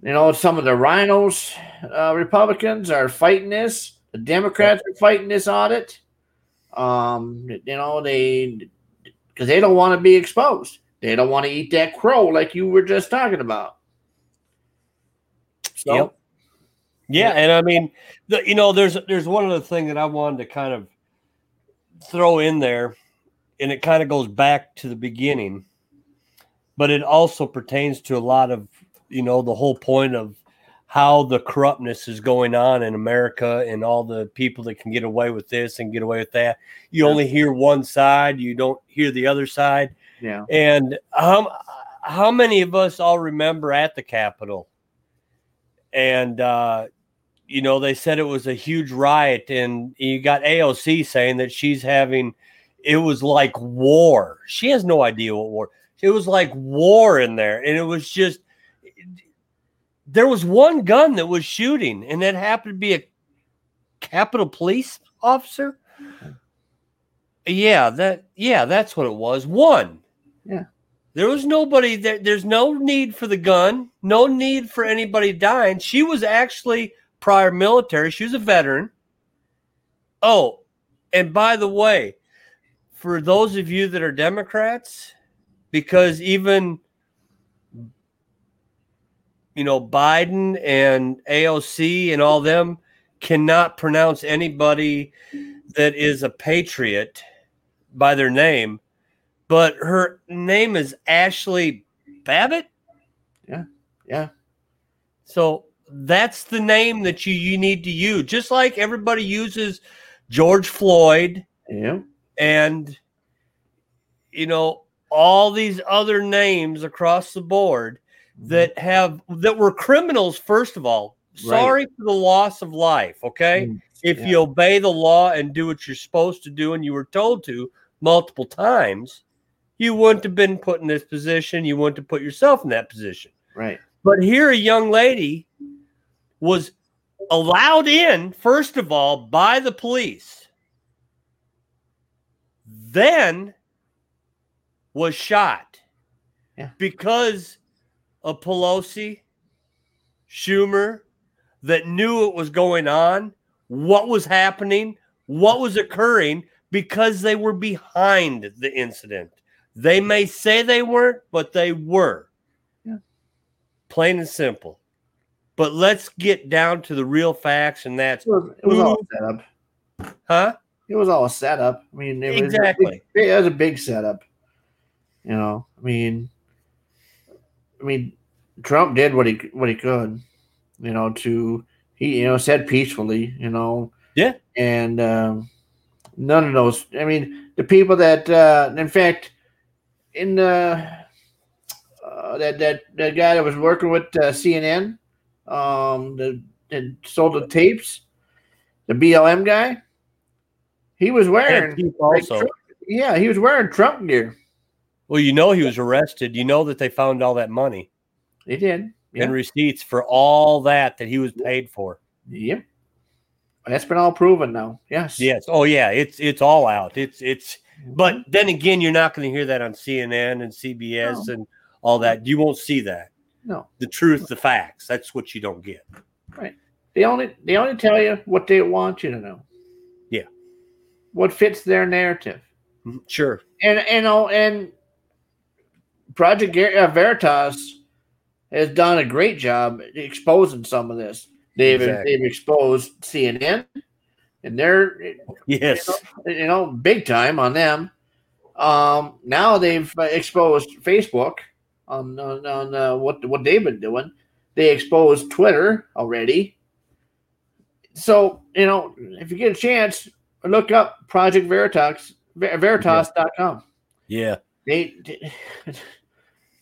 you know, some of the RINOs, uh, Republicans are fighting this. The Democrats are fighting this audit. Um, you know, they because they don't want to be exposed. They don't want to eat that crow like you were just talking about. So, Yep. Yeah, and I mean, the, you know, there's there's one other thing that I wanted to kind of throw in there, and it kind of goes back to the beginning, but it also pertains to a lot of you know the whole point of how the corruptness is going on in America and all the people that can get away with this and get away with that. You only hear one side, you don't hear the other side. yeah. And how how many of us all remember at the Capitol? And uh, you know, they said it was a huge riot, and you got AOC saying that she's having it was like war. She has no idea what war. It was like war in there, and it was just there was one gun that was shooting, and that happened to be a Capitol Police officer. Yeah, that yeah, that's what it was. One. Yeah. There was nobody there. There's no need for the gun, no need for anybody dying. She was actually prior military. She was a veteran. Oh, and by the way, for those of you that are Democrats, because even you know Biden and AOC and all them cannot pronounce anybody that is a patriot by their name, but her name is Ashli Babbitt. Yeah, yeah. So that's the name that you you need to use, just like everybody uses George Floyd Yeah. And, you know, all these other names across the board mm-hmm. that have that were criminals, first of all. Right. Sorry for the loss of life. Okay. Mm, if yeah. you obey the law and do what you're supposed to do and you were told to multiple times, you wouldn't have been put in this position. You wouldn't have put yourself in that position. Right. But here, a young lady was allowed in, first of all, by the police, then was shot Yeah. because of Pelosi, Schumer, that knew it was going on, what was happening, what was occurring, because they were behind the incident. They may say they weren't, but they were. Yeah. Plain and simple. But let's get down to the real facts, and that's It was, it was all who- set up. huh? It was all a setup. I mean, it was Exactly. big- it was a big setup. You know, I mean, I mean, Trump did what he what he could. You know, to he you know said peacefully. You know, Yeah. and um, none of those. I mean, the people that, uh, in fact, in the uh, that that that guy that was working with uh, CNN, um, the that sold the tapes, the BLM guy, he was wearing also. Trump- yeah, he was wearing Trump gear. Well, you know he was arrested. You know that they found all that money He did. Yeah. and receipts for all that that he was paid for. Yep. That's been all proven now. Yes. Yes. Oh yeah, it's it's all out. It's it's but then again, you're not going to hear that on CNN and CBS and all that. You won't see that. No. The truth, the facts. That's what you don't get. Right. They only they only tell you what they want you to know. Yeah. What fits their narrative. Mhm. Sure. And and oh, and Project uh, Veritas has done a great job exposing some of this. They've Exactly. they've exposed CNN, and they're Yes. you know big time on them. Um, now they've uh, exposed Facebook on on, on uh, what what they've been doing. They exposed Twitter already. So you know, if you get a chance, look up Project Veritas Ver- Veritas.com. Yeah. They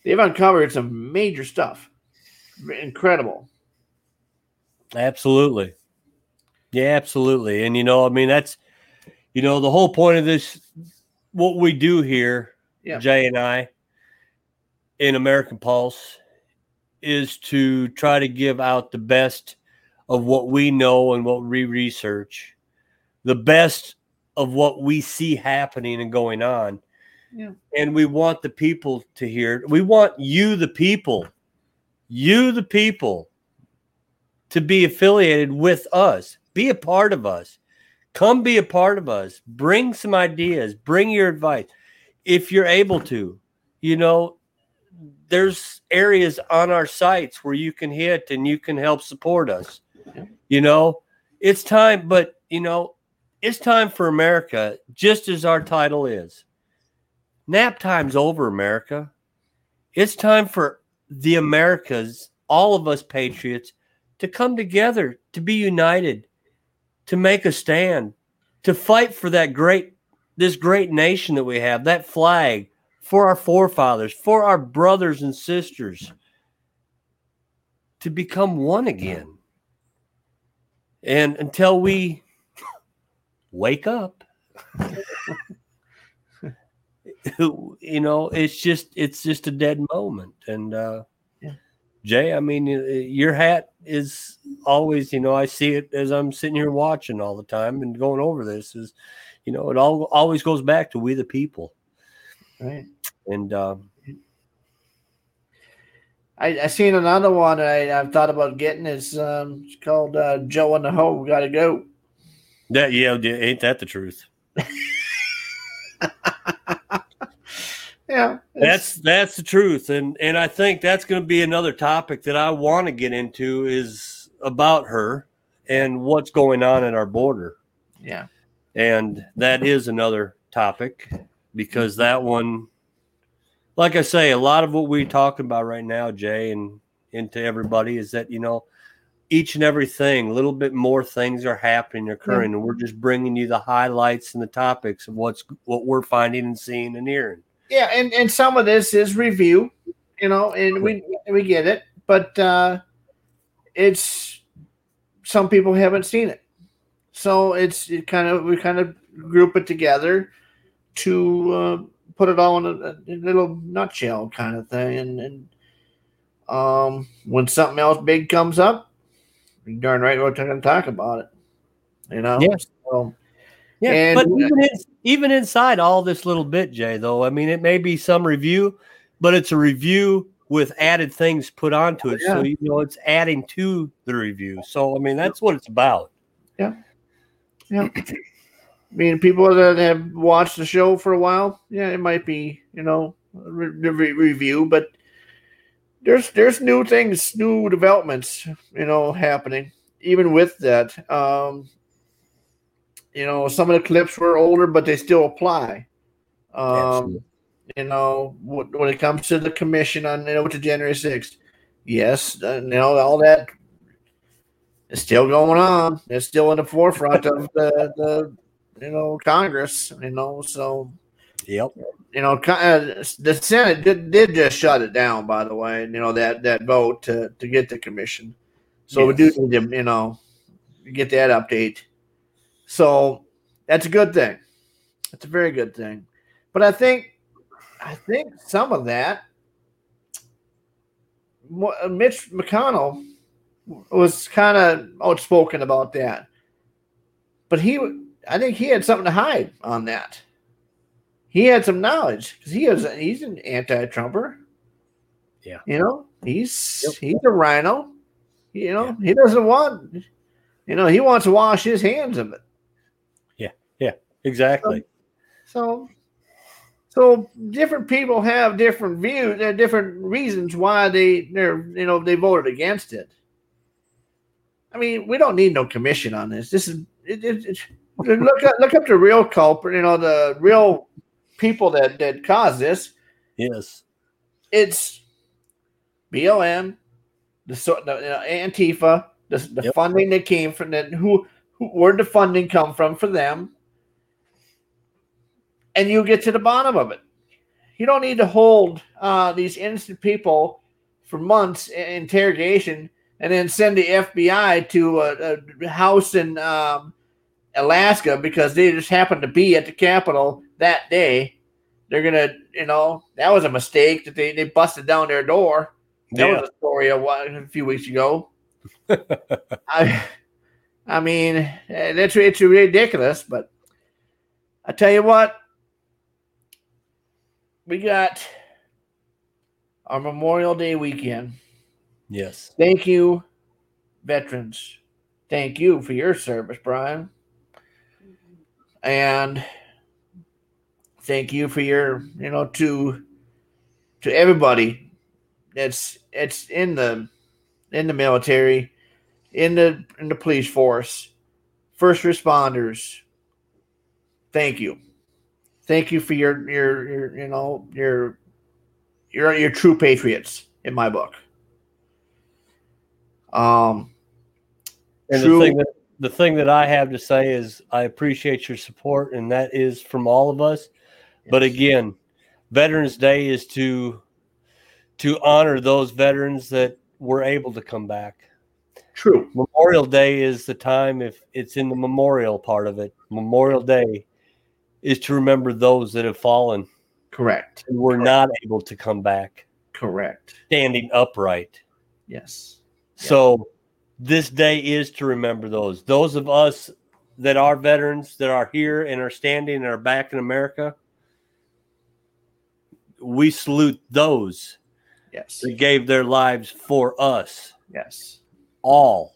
they've uncovered some major stuff. Incredible. Absolutely. Yeah, absolutely. And you know, I mean, that's you know, the whole point of this what we do here, Yeah. Jay and I, in American Pulse, is to try to give out the best of what we know and what we research, the best of what we see happening and going on. Yeah. And we want the people to hear it. We want you, the people, you, the people, to be affiliated with us, be a part of us. Come be a part of us. Bring some ideas, bring your advice if you're able to. You know, there's areas on our sites where you can hit and you can help support us. You know, it's time, but you know, it's time for America, just as our title is. Nap time's over, America. It's time for the Americas, all of us patriots, to come together, to be united, to make a stand, to fight for that great, this great nation that we have, that flag, for our forefathers, for our brothers and sisters, to become one again. And until we wake up, you know, it's just it's just a dead moment. And uh Jay, I mean, your hat is always, you know, I see it as I'm sitting here watching all the time and going over this is, you know, it all always goes back to we the people. Right. And um, I, I seen another one I, I've thought about getting. It's um it's called uh, Joe and the Hoe Gotta Go. that, yeah, yeah, ain't that the truth? Yeah. That's that's the truth, and and I think that's going to be another topic that I want to get into is about her and what's going on at our border, Yeah. and that is another topic because that one, like I say, a lot of what we're talking about right now, Jay, and into everybody is that you know each and everything, a little bit more things are happening, occurring, and we're just bringing you the highlights and the topics of what's what we're finding and seeing and hearing. Yeah, and and some of this is review, you know, and we we get it, but uh it's some people haven't seen it, so it's it kind of we kind of group it together to uh, put it all in a, a little nutshell kind of thing, and and um when something else big comes up, you darn right we're going to talk about it, you know. Yeah. So, Yeah, and- but even, in, even inside all this little bit, Jay, though, I mean, it may be some review, but it's a review with added things put onto it. So, you know, it's adding to the review. So, I mean, that's what it's about. Yeah. Yeah. I mean, people that have watched the show for a while, yeah, it might be, you know, re- re- review, but there's there's new things, new developments, you know, happening. Even with that, um, you know, some of the clips were older, but they still apply. Um, you know, wh- when it comes to the commission on you know to January sixth, yes, uh, you know all that is still going on. It's still in the forefront of the, the you know Congress. You know, so Yep. you know uh, the Senate did, did just shut it down. By the way, you know that that vote to to get the commission. So we do need to you know get that update. So that's a good thing. That's a very good thing. But I think I think some of that uh, Mitch McConnell was kind of outspoken about that. But he I think he had something to hide on that. He had some knowledge because he is he's an anti-Trumper. Yeah. You know, he's he's a RINO. You know, he doesn't want you know, he wants to wash his hands of it. Yeah. Yeah. Exactly. So, so different people have different views, uh, different reasons why they they're you know they voted against it. I mean, we don't need no commission on this. This is it, it, it, look up, look up the real culprit. You know the real people that that caused this. Yes. It's BLM, the, the you know, Antifa, the, the funding that came from that. Who, who where did the funding come from for them? and you get to the bottom of it. You don't need to hold uh, these innocent people for months in interrogation and then send the FBI to a, a house in um, Alaska because they just happened to be at the Capitol that day. They're gonna, you know, that was a mistake that they, they busted down their door. That Yeah. was a story a, while, a few weeks ago. I, I mean, eh, that's it's ridiculous, but I tell you what, we got our Memorial Day weekend. Yes. Thank you, veterans. Thank you for your service, Brian. And thank you for your, you know, to to everybody that's it's in the in the military, in the in the police force, first responders. Thank you. Thank you for your your, your you know your your your true patriots in my book. Um, And true- the thing that the thing that I have to say is I appreciate your support, and that is from all of us. But again, Veterans Day is to to honor those veterans that were able to come back. True. Memorial Day is the time if it's in the memorial part of it. Memorial Day is to remember those that have fallen. Correct. And were not able to come back. Correct. Standing upright. Yes. So this day is to remember those. Those of us that are veterans that are here and are standing and are back in America. We salute those yes. that gave their lives for us. Yes. All.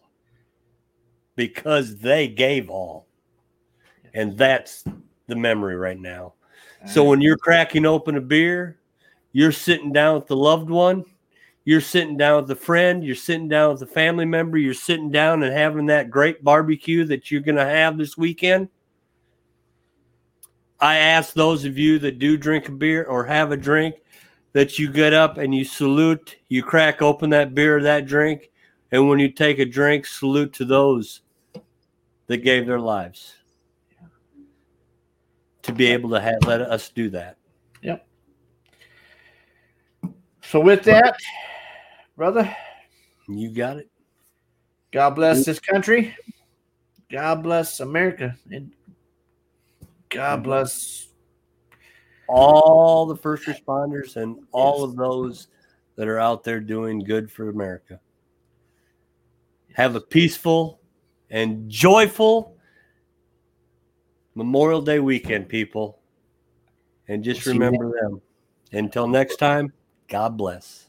Because they gave all. And that's the memory right now. So when you're cracking open a beer, you're sitting down with the loved one, you're sitting down with a friend, you're sitting down with a family member, you're sitting down and having that great barbecue that you're going to have this weekend. I ask those of you that do drink a beer or have a drink that you get up and you salute, you crack open that beer or that drink, And when you take a drink, salute to those that gave their lives to be able to have, let us do that. Yep. So with that, brother, you got it. God bless this country. God bless America. And God bless all the first responders and all of those that are out there doing good for America. Have a peaceful and joyful Memorial Day weekend, people. And just We'll see you remember them. Until next time, God bless.